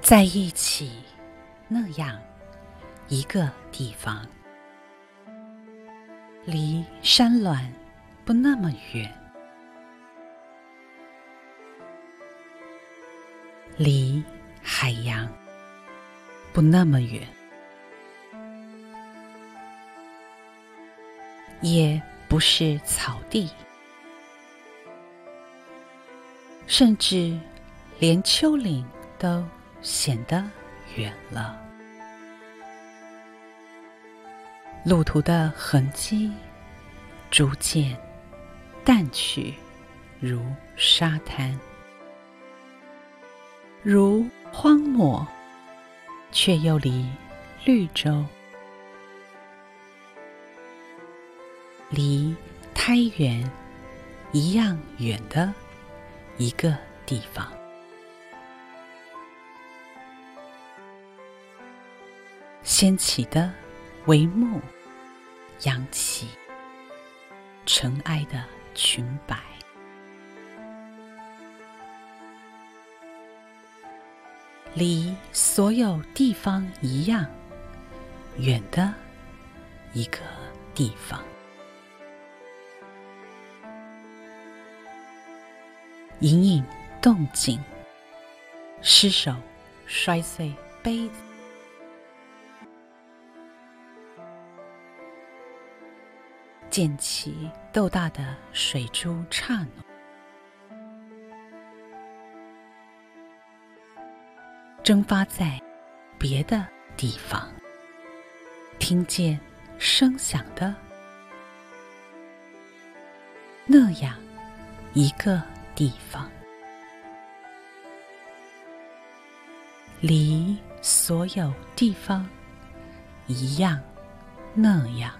在一起，那样一个地方，离山峦不那么远，离海洋不那么远，也不是草地，甚至连丘陵都。显得远了，路途的痕迹逐渐淡去，如沙滩，如荒漠，却又离绿洲、离胎源一样远的一个地方。掀起的帷幕，扬起尘埃的裙摆，离所有地方一样远的一个地方，隐隐动静，失手摔碎杯子。溅起豆大的水珠刹那，蒸发在别的地方，听见声响的那样一个地方，离所有地方一样那样。